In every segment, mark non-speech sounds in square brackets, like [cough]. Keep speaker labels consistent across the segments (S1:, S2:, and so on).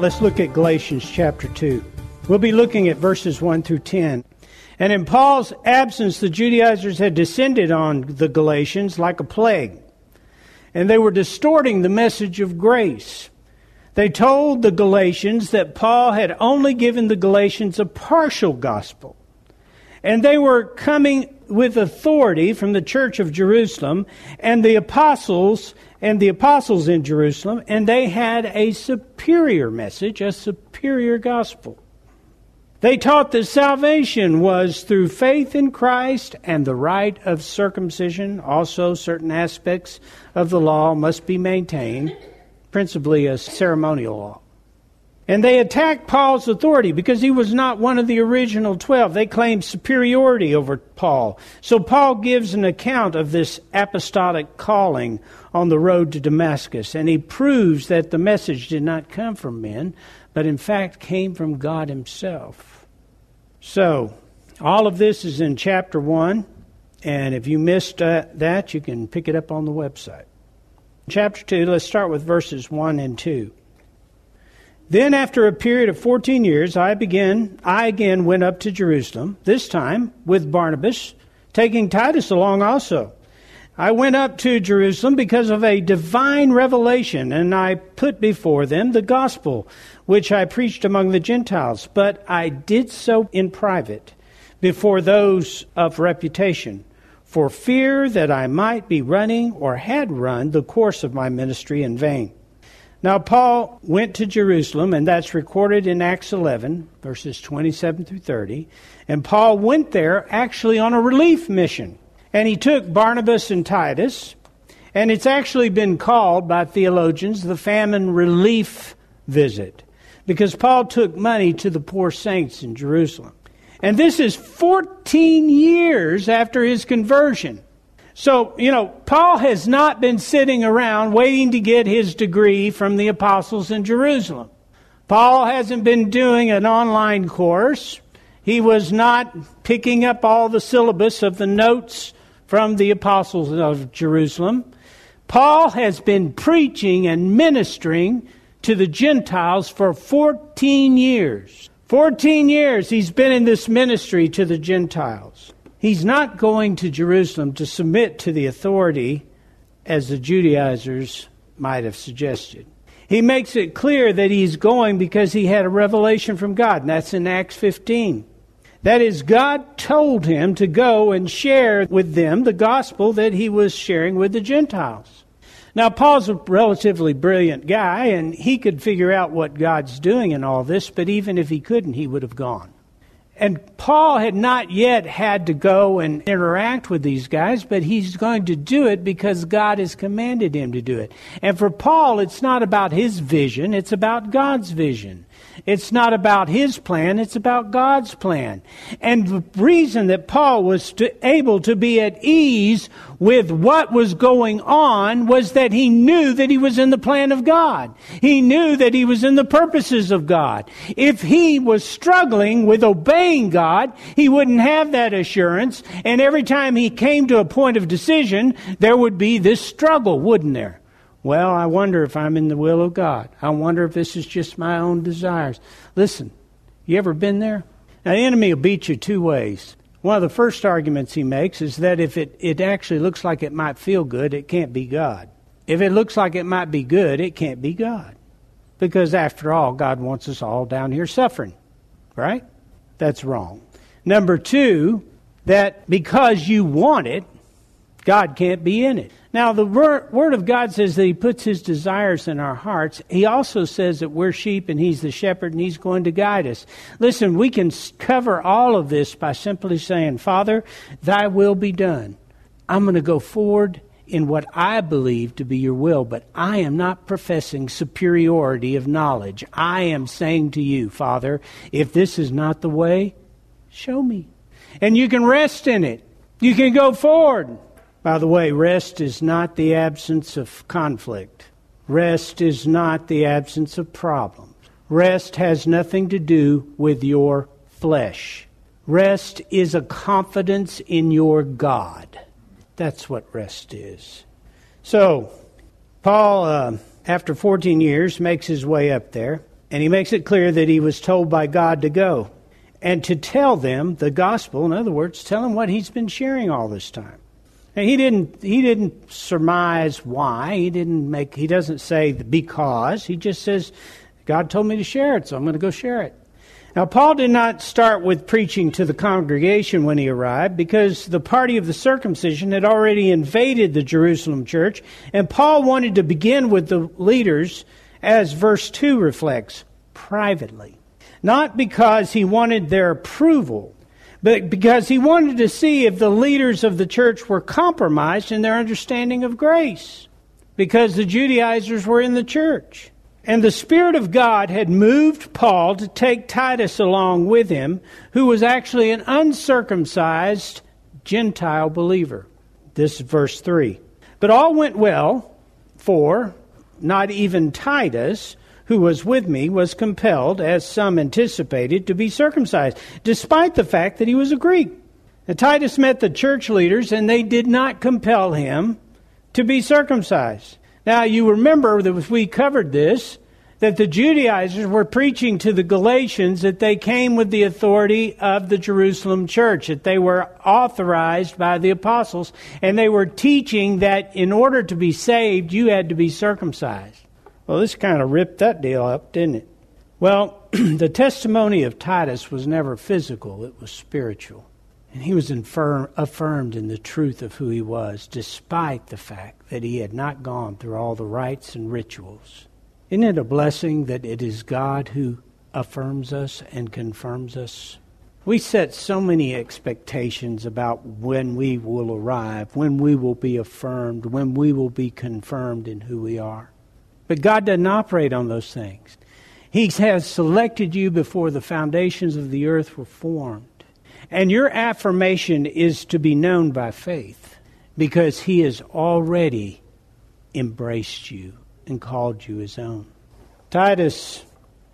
S1: Let's look at Galatians chapter 2. We'll be looking at verses 1 through 10. And in Paul's absence, the Judaizers had descended on the Galatians like a plague. And they were distorting the message of grace. They told the Galatians that Paul had only given the Galatians a partial gospel. And they were coming with authority from the church of Jerusalem and the apostles and the apostles in Jerusalem, and they had a superior message, a superior gospel. They taught that salvation was through faith in Christ and the rite of circumcision. Also, certain aspects of the law must be maintained, principally a ceremonial law. And they attacked Paul's authority because he was not one of the original twelve. They claimed superiority over Paul. So Paul gives an account of this apostolic calling on the road to Damascus, and he proves that the message did not come from men, but in fact came from God Himself. So, all of this is in chapter 1, and if you missed uh, that, you can pick it up on the website. Chapter 2, let's start with verses 1 and 2. Then, after a period of 14 years, I, began, I again went up to Jerusalem, this time with Barnabas, taking Titus along also. I went up to Jerusalem because of a divine revelation, and I put before them the gospel which I preached among the Gentiles, but I did so in private before those of reputation, for fear that I might be running or had run the course of my ministry in vain. Now, Paul went to Jerusalem, and that's recorded in Acts 11, verses 27 through 30. And Paul went there actually on a relief mission. And he took Barnabas and Titus, and it's actually been called by theologians the famine relief visit, because Paul took money to the poor saints in Jerusalem. And this is 14 years after his conversion. So, you know, Paul has not been sitting around waiting to get his degree from the apostles in Jerusalem. Paul hasn't been doing an online course. He was not picking up all the syllabus of the notes from the apostles of Jerusalem. Paul has been preaching and ministering to the Gentiles for 14 years. 14 years he's been in this ministry to the Gentiles. He's not going to Jerusalem to submit to the authority as the Judaizers might have suggested. He makes it clear that he's going because he had a revelation from God, and that's in Acts 15. That is, God told him to go and share with them the gospel that he was sharing with the Gentiles. Now, Paul's a relatively brilliant guy, and he could figure out what God's doing in all this, but even if he couldn't, he would have gone. And Paul had not yet had to go and interact with these guys, but he's going to do it because God has commanded him to do it. And for Paul, it's not about his vision, it's about God's vision. It's not about his plan, it's about God's plan. And the reason that Paul was to, able to be at ease with what was going on was that he knew that he was in the plan of God. He knew that he was in the purposes of God. If he was struggling with obeying God, he wouldn't have that assurance. And every time he came to a point of decision, there would be this struggle, wouldn't there? Well, I wonder if I'm in the will of God. I wonder if this is just my own desires. Listen, you ever been there? Now, the enemy will beat you two ways. One of the first arguments he makes is that if it, it actually looks like it might feel good, it can't be God. If it looks like it might be good, it can't be God. Because after all, God wants us all down here suffering, right? That's wrong. Number two, that because you want it, God can't be in it. Now, the Word of God says that He puts His desires in our hearts. He also says that we're sheep and He's the shepherd and He's going to guide us. Listen, we can cover all of this by simply saying, Father, Thy will be done. I'm going to go forward in what I believe to be your will, but I am not professing superiority of knowledge. I am saying to you, Father, if this is not the way, show me. And you can rest in it. You can go forward. By the way, rest is not the absence of conflict. Rest is not the absence of problems. Rest has nothing to do with your flesh. Rest is a confidence in your God. That's what rest is. So, Paul, uh, after 14 years, makes his way up there, and he makes it clear that he was told by God to go and to tell them the gospel. In other words, tell them what he's been sharing all this time. And he didn't. He didn't surmise why. He didn't make. He doesn't say because. He just says, "God told me to share it, so I'm going to go share it." Now, Paul did not start with preaching to the congregation when he arrived because the party of the circumcision had already invaded the Jerusalem church, and Paul wanted to begin with the leaders, as verse 2 reflects, privately. Not because he wanted their approval, but because he wanted to see if the leaders of the church were compromised in their understanding of grace, because the Judaizers were in the church. And the Spirit of God had moved Paul to take Titus along with him, who was actually an uncircumcised Gentile believer. This is verse 3. But all went well, for not even Titus, who was with me, was compelled, as some anticipated, to be circumcised, despite the fact that he was a Greek. Now, Titus met the church leaders, and they did not compel him to be circumcised. Now, you remember that we covered this, that the Judaizers were preaching to the Galatians that they came with the authority of the Jerusalem church, that they were authorized by the apostles, and they were teaching that in order to be saved, you had to be circumcised. Well, this kind of ripped that deal up, didn't it? Well, [clears throat] the testimony of Titus was never physical, it was spiritual. And he was infirm, affirmed in the truth of who he was, despite the fact that he had not gone through all the rites and rituals. Isn't it a blessing that it is God who affirms us and confirms us? We set so many expectations about when we will arrive, when we will be affirmed, when we will be confirmed in who we are. But God doesn't operate on those things. He has selected you before the foundations of the earth were formed. And your affirmation is to be known by faith because he has already embraced you and called you his own. Titus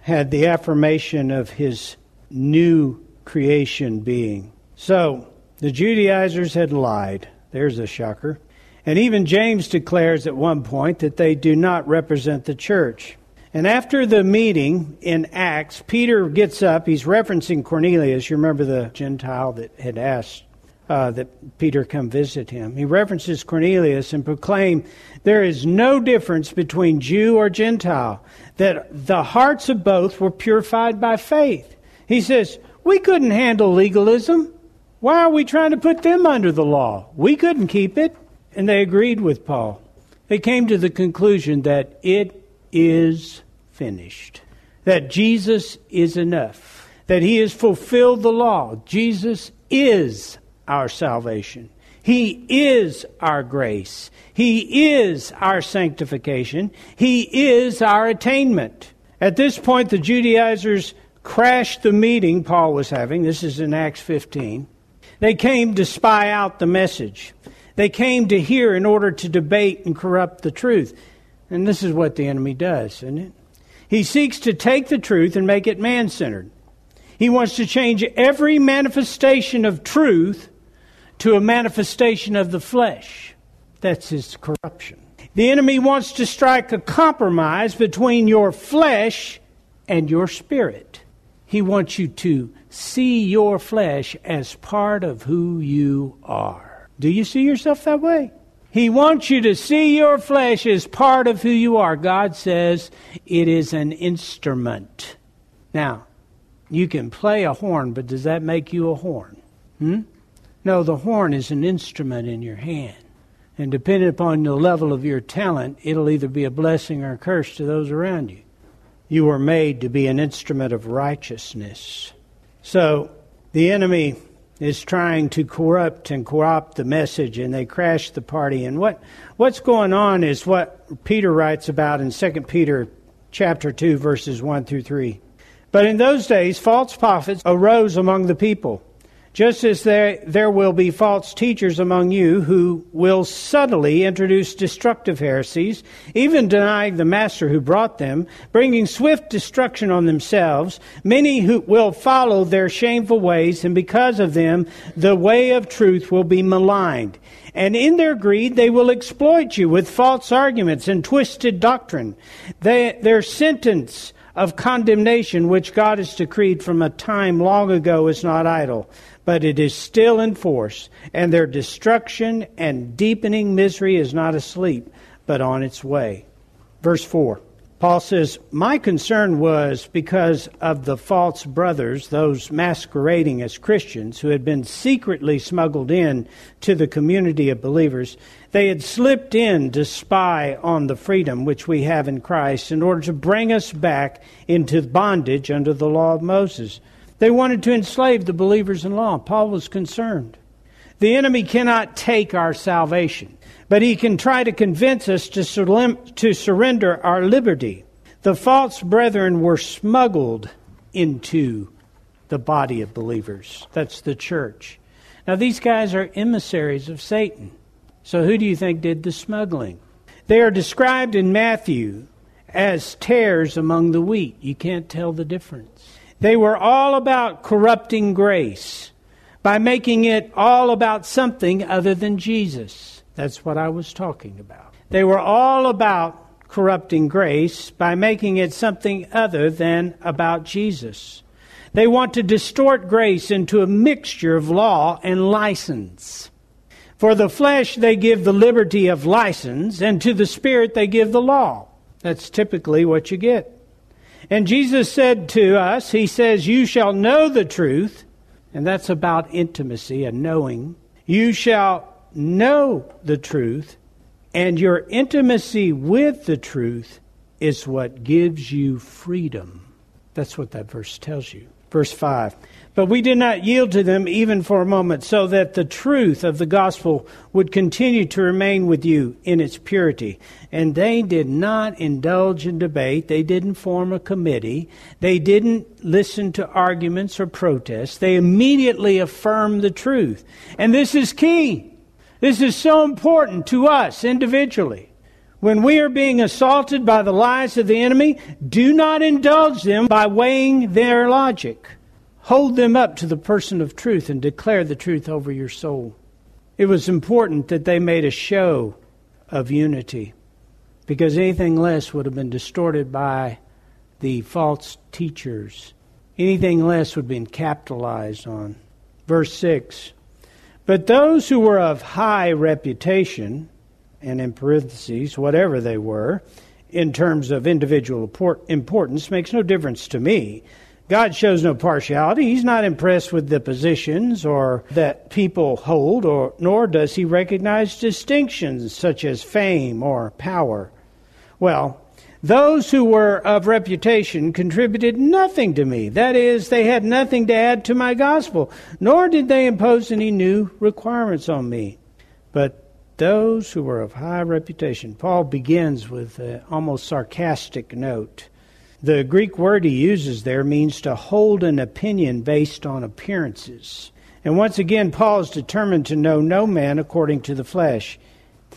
S1: had the affirmation of his new creation being. So, the Judaizers had lied. There's a shocker. And even James declares at one point that they do not represent the church. And after the meeting in Acts, Peter gets up. He's referencing Cornelius. You remember the Gentile that had asked uh, that Peter come visit him. He references Cornelius and proclaim there is no difference between Jew or Gentile, that the hearts of both were purified by faith. He says, We couldn't handle legalism. Why are we trying to put them under the law? We couldn't keep it. And they agreed with Paul. They came to the conclusion that it is finished. That Jesus is enough. That he has fulfilled the law. Jesus is our salvation. He is our grace. He is our sanctification. He is our attainment. At this point, the Judaizers crashed the meeting Paul was having. This is in Acts 15. They came to spy out the message. They came to hear in order to debate and corrupt the truth. And this is what the enemy does, isn't it? He seeks to take the truth and make it man centered. He wants to change every manifestation of truth to a manifestation of the flesh. That's his corruption. The enemy wants to strike a compromise between your flesh and your spirit. He wants you to see your flesh as part of who you are. Do you see yourself that way? He wants you to see your flesh as part of who you are. God says it is an instrument. Now, you can play a horn, but does that make you a horn? Hmm? No, the horn is an instrument in your hand. And depending upon the level of your talent, it'll either be a blessing or a curse to those around you. You were made to be an instrument of righteousness. So the enemy is trying to corrupt and co-opt the message, and they crash the party. And what what's going on is what Peter writes about in 2 Peter chapter 2 verses 1 through 3. But in those days false prophets arose among the people just as there, there will be false teachers among you who will subtly introduce destructive heresies, even denying the master who brought them, bringing swift destruction on themselves, many who will follow their shameful ways, and because of them, the way of truth will be maligned. And in their greed, they will exploit you with false arguments and twisted doctrine. They, their sentence of condemnation, which God has decreed from a time long ago, is not idle but it is still in force, and their destruction and deepening misery is not asleep, but on its way. Verse 4. Paul says, My concern was because of the false brothers, those masquerading as Christians, who had been secretly smuggled in to the community of believers. They had slipped in to spy on the freedom which we have in Christ in order to bring us back into bondage under the law of Moses. They wanted to enslave the believers in law. Paul was concerned. The enemy cannot take our salvation, but he can try to convince us to, sur- to surrender our liberty. The false brethren were smuggled into the body of believers. That's the church. Now, these guys are emissaries of Satan. So, who do you think did the smuggling? They are described in Matthew as tares among the wheat. You can't tell the difference. They were all about corrupting grace by making it all about something other than Jesus. That's what I was talking about. They were all about corrupting grace by making it something other than about Jesus. They want to distort grace into a mixture of law and license. For the flesh, they give the liberty of license, and to the spirit, they give the law. That's typically what you get. And Jesus said to us, He says, You shall know the truth, and that's about intimacy and knowing. You shall know the truth, and your intimacy with the truth is what gives you freedom. That's what that verse tells you. Verse 5. But we did not yield to them even for a moment, so that the truth of the gospel would continue to remain with you in its purity. And they did not indulge in debate. They didn't form a committee. They didn't listen to arguments or protests. They immediately affirmed the truth. And this is key. This is so important to us individually. When we are being assaulted by the lies of the enemy, do not indulge them by weighing their logic. Hold them up to the person of truth and declare the truth over your soul. It was important that they made a show of unity because anything less would have been distorted by the false teachers. Anything less would have been capitalized on. Verse 6 But those who were of high reputation, and in parentheses, whatever they were, in terms of individual importance, makes no difference to me. God shows no partiality. He's not impressed with the positions or that people hold, or nor does he recognize distinctions such as fame or power. Well, those who were of reputation contributed nothing to me. That is, they had nothing to add to my gospel, nor did they impose any new requirements on me. But those who were of high reputation, Paul begins with an almost sarcastic note. The Greek word he uses there means to hold an opinion based on appearances. And once again, Paul is determined to know no man according to the flesh.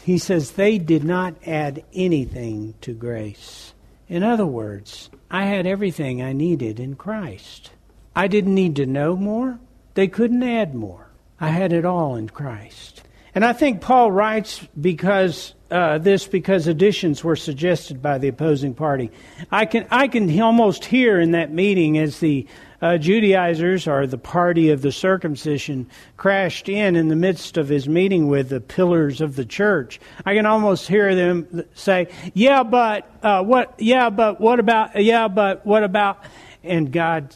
S1: He says they did not add anything to grace. In other words, I had everything I needed in Christ. I didn't need to know more. They couldn't add more. I had it all in Christ. And I think Paul writes because uh, this because additions were suggested by the opposing party. I can I can almost hear in that meeting as the uh, Judaizers or the party of the circumcision crashed in in the midst of his meeting with the pillars of the church. I can almost hear them say, "Yeah, but uh, what? Yeah, but what about? Yeah, but what about?" And God,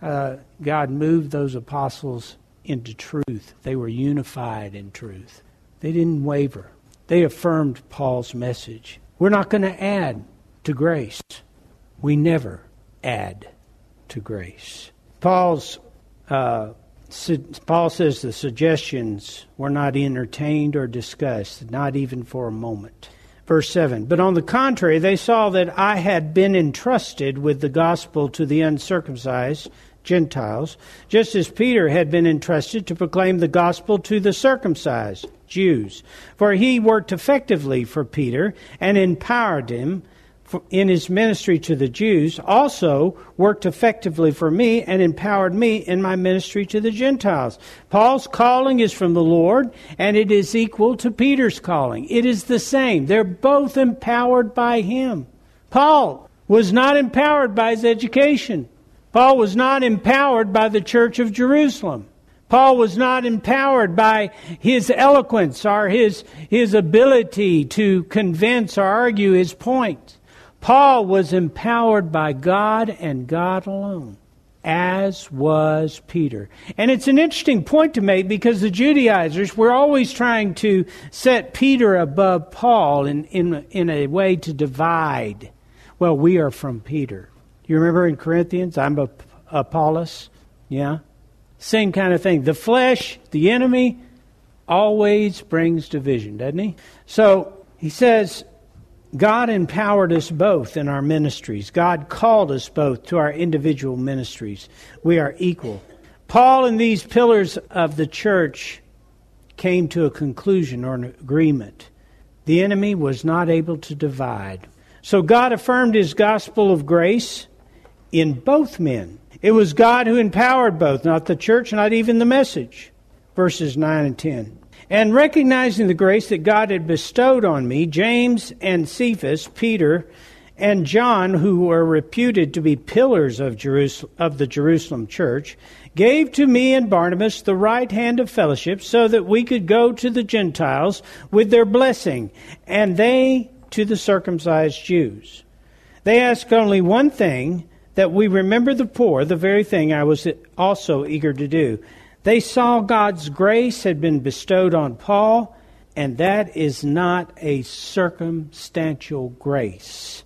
S1: uh, God moved those apostles into truth. They were unified in truth. They didn't waver. They affirmed Paul's message. We're not going to add to grace. We never add to grace. Paul's uh, Paul says the suggestions were not entertained or discussed, not even for a moment. Verse 7 But on the contrary, they saw that I had been entrusted with the gospel to the uncircumcised Gentiles, just as Peter had been entrusted to proclaim the gospel to the circumcised Jews. For he worked effectively for Peter and empowered him in his ministry to the Jews also worked effectively for me and empowered me in my ministry to the Gentiles. Paul's calling is from the Lord and it is equal to Peter's calling. It is the same. They're both empowered by him. Paul was not empowered by his education. Paul was not empowered by the church of Jerusalem. Paul was not empowered by his eloquence or his, his ability to convince or argue his point. Paul was empowered by God and God alone, as was Peter. And it's an interesting point to make because the Judaizers were always trying to set Peter above Paul in, in, in a way to divide. Well, we are from Peter. You remember in Corinthians, I'm a, Apollos? Yeah? Same kind of thing. The flesh, the enemy, always brings division, doesn't he? So he says, God empowered us both in our ministries. God called us both to our individual ministries. We are equal. Paul and these pillars of the church came to a conclusion or an agreement. The enemy was not able to divide. So God affirmed his gospel of grace in both men. It was God who empowered both, not the church, not even the message. Verses 9 and 10. And recognizing the grace that God had bestowed on me, James and Cephas, Peter, and John, who were reputed to be pillars of, Jerusalem, of the Jerusalem church, gave to me and Barnabas the right hand of fellowship so that we could go to the Gentiles with their blessing, and they to the circumcised Jews. They asked only one thing that we remember the poor, the very thing I was also eager to do. They saw God's grace had been bestowed on Paul, and that is not a circumstantial grace.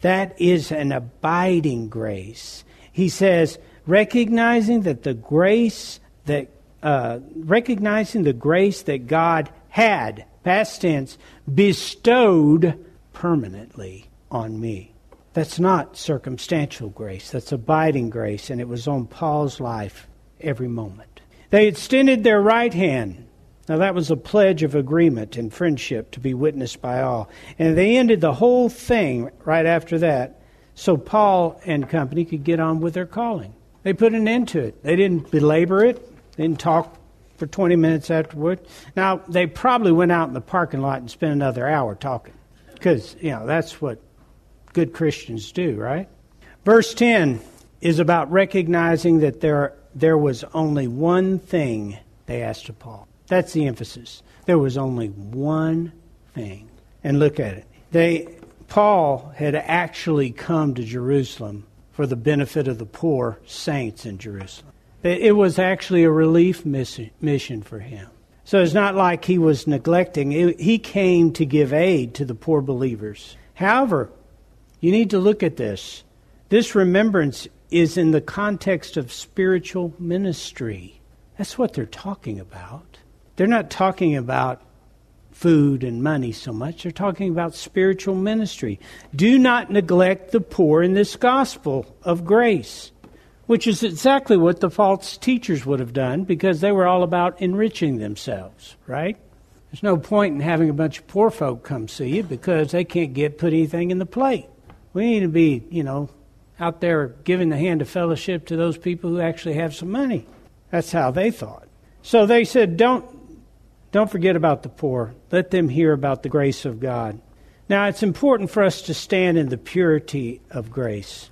S1: That is an abiding grace. He says, recognizing that the grace that uh, recognizing the grace that God had, past tense, bestowed permanently on me. That's not circumstantial grace. That's abiding grace, and it was on Paul's life every moment. They extended their right hand. Now, that was a pledge of agreement and friendship to be witnessed by all. And they ended the whole thing right after that so Paul and company could get on with their calling. They put an end to it. They didn't belabor it, they didn't talk for 20 minutes afterward. Now, they probably went out in the parking lot and spent another hour talking because, you know, that's what good Christians do, right? Verse 10 is about recognizing that there there was only one thing they asked of Paul. That's the emphasis. There was only one thing. And look at it. They Paul had actually come to Jerusalem for the benefit of the poor saints in Jerusalem. It was actually a relief mission for him. So it's not like he was neglecting. He came to give aid to the poor believers. However, you need to look at this. This remembrance is in the context of spiritual ministry. That's what they're talking about. They're not talking about food and money so much, they're talking about spiritual ministry. Do not neglect the poor in this gospel of grace, which is exactly what the false teachers would have done because they were all about enriching themselves, right? There's no point in having a bunch of poor folk come see you because they can't get put anything in the plate. We need to be, you know, out there giving the hand of fellowship to those people who actually have some money. That's how they thought. So they said, don't, don't forget about the poor. Let them hear about the grace of God. Now, it's important for us to stand in the purity of grace,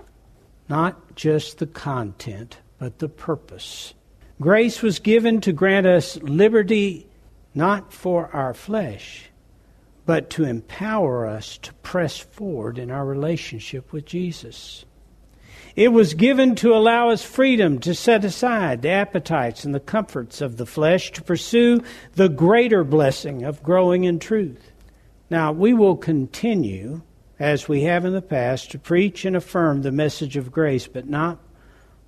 S1: not just the content, but the purpose. Grace was given to grant us liberty not for our flesh, but to empower us to press forward in our relationship with Jesus. It was given to allow us freedom to set aside the appetites and the comforts of the flesh to pursue the greater blessing of growing in truth. Now, we will continue, as we have in the past, to preach and affirm the message of grace, but not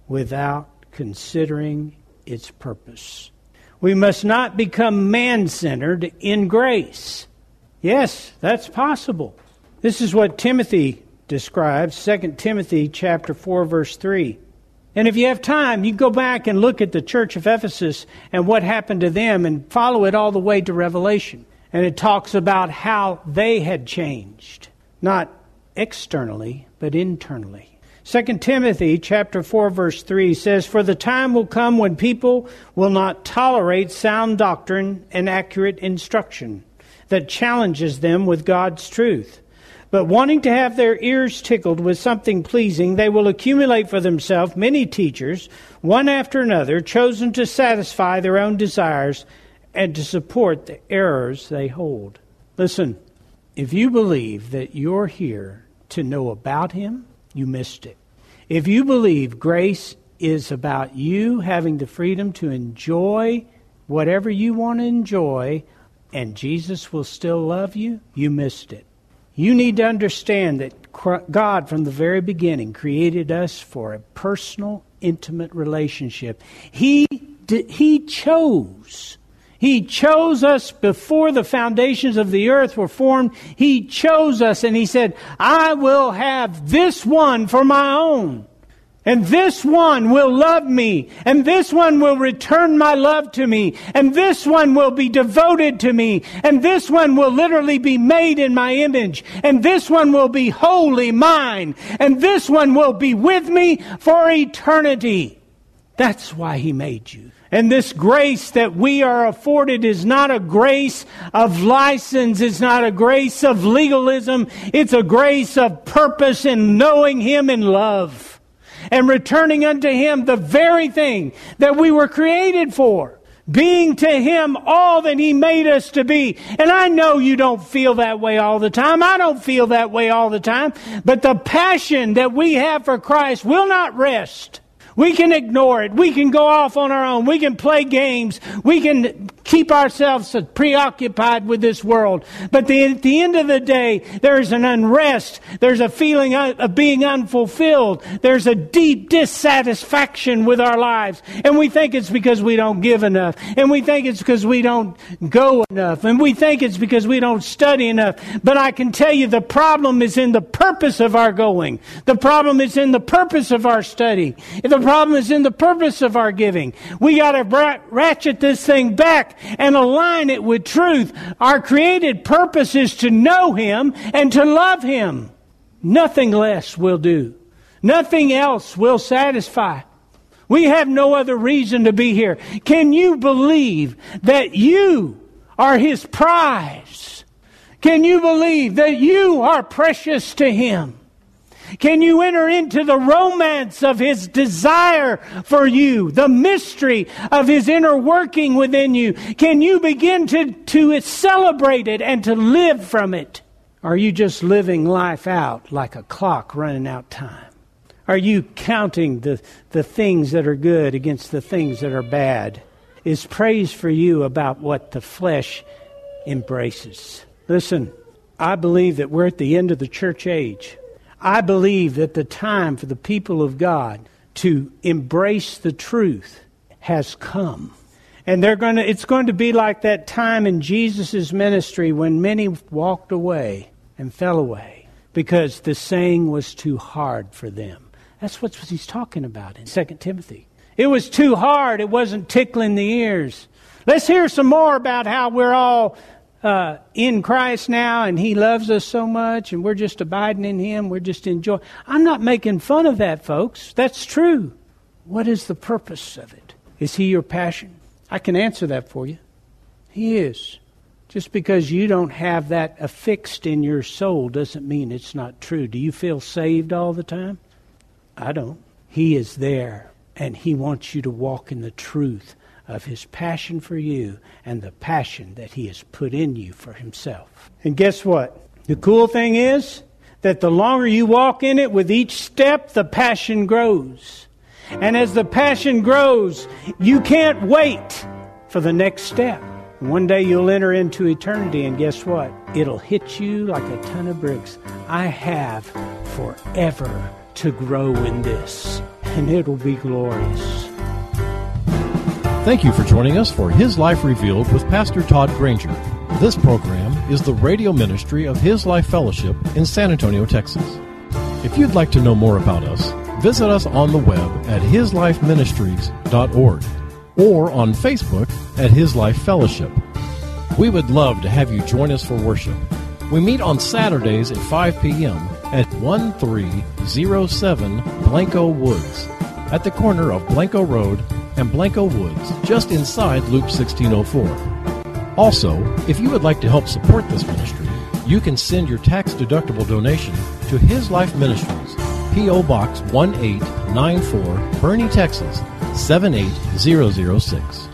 S1: without considering its purpose. We must not become man centered in grace. Yes, that's possible. This is what Timothy describes, 2 Timothy chapter 4 verse 3. And if you have time, you go back and look at the church of Ephesus and what happened to them and follow it all the way to Revelation. And it talks about how they had changed, not externally, but internally. 2 Timothy chapter 4 verse 3 says, For the time will come when people will not tolerate sound doctrine and accurate instruction that challenges them with God's truth. But wanting to have their ears tickled with something pleasing, they will accumulate for themselves many teachers, one after another, chosen to satisfy their own desires and to support the errors they hold. Listen, if you believe that you're here to know about Him, you missed it. If you believe grace is about you having the freedom to enjoy whatever you want to enjoy and Jesus will still love you, you missed it. You need to understand that God, from the very beginning, created us for a personal, intimate relationship. He, he chose he chose us before the foundations of the earth were formed. He chose us and He said, I will have this one for my own. And this one will love me. And this one will return my love to me. And this one will be devoted to me. And this one will literally be made in my image. And this one will be wholly mine. And this one will be with me for eternity. That's why He made you. And this grace that we are afforded is not a grace of license. It's not a grace of legalism. It's a grace of purpose in knowing Him in love and returning unto Him the very thing that we were created for. Being to Him all that He made us to be. And I know you don't feel that way all the time. I don't feel that way all the time. But the passion that we have for Christ will not rest we can ignore it. We can go off on our own. We can play games. We can keep ourselves preoccupied with this world. But the, at the end of the day, there's an unrest. There's a feeling of being unfulfilled. There's a deep dissatisfaction with our lives. And we think it's because we don't give enough. And we think it's because we don't go enough. And we think it's because we don't study enough. But I can tell you the problem is in the purpose of our going. The problem is in the purpose of our study. The problem is in the purpose of our giving. We got to ratchet this thing back and align it with truth. Our created purpose is to know Him and to love Him. Nothing less will do. Nothing else will satisfy. We have no other reason to be here. Can you believe that you are His prize? Can you believe that you are precious to Him? Can you enter into the romance of His desire for you, the mystery of His inner working within you? Can you begin to, to celebrate it and to live from it? Are you just living life out like a clock running out time? Are you counting the, the things that are good against the things that are bad? Is praise for you about what the flesh embraces? Listen, I believe that we're at the end of the church age. I believe that the time for the people of God to embrace the truth has come. And they're going to, it's going to be like that time in Jesus' ministry when many walked away and fell away because the saying was too hard for them. That's what he's talking about in 2 Timothy. It was too hard. It wasn't tickling the ears. Let's hear some more about how we're all uh, in Christ now and He loves us so much and we're just abiding in Him, we're just enjoying. I'm not making fun of that, folks. That's true. What is the purpose of it? Is He your passion? I can answer that for you. He is. Just because you don't have that affixed in your soul doesn't mean it's not true. Do you feel saved all the time? I don't. He is there, and He wants you to walk in the truth of his passion for you and the passion that he has put in you for himself. And guess what? The cool thing is that the longer you walk in it, with each step, the passion grows. And as the passion grows, you can't wait for the next step. One day you'll enter into eternity, and guess what? It'll hit you like a ton of bricks. I have forever to grow in this, and it'll be glorious.
S2: Thank you for joining us for His Life Revealed with Pastor Todd Granger. This program is the radio ministry of His Life Fellowship in San Antonio, Texas. If you'd like to know more about us, visit us on the web at hislifeministries.org or on Facebook at His Life Fellowship. We would love to have you join us for worship. We meet on Saturdays at 5 p.m. at 1307 Blanco Woods at the corner of Blanco Road and Blanco Woods, just inside Loop 1604. Also, if you would like to help support this ministry, you can send your tax deductible donation to His Life Ministries, P.O. Box 1894, Boerne, Texas 78006.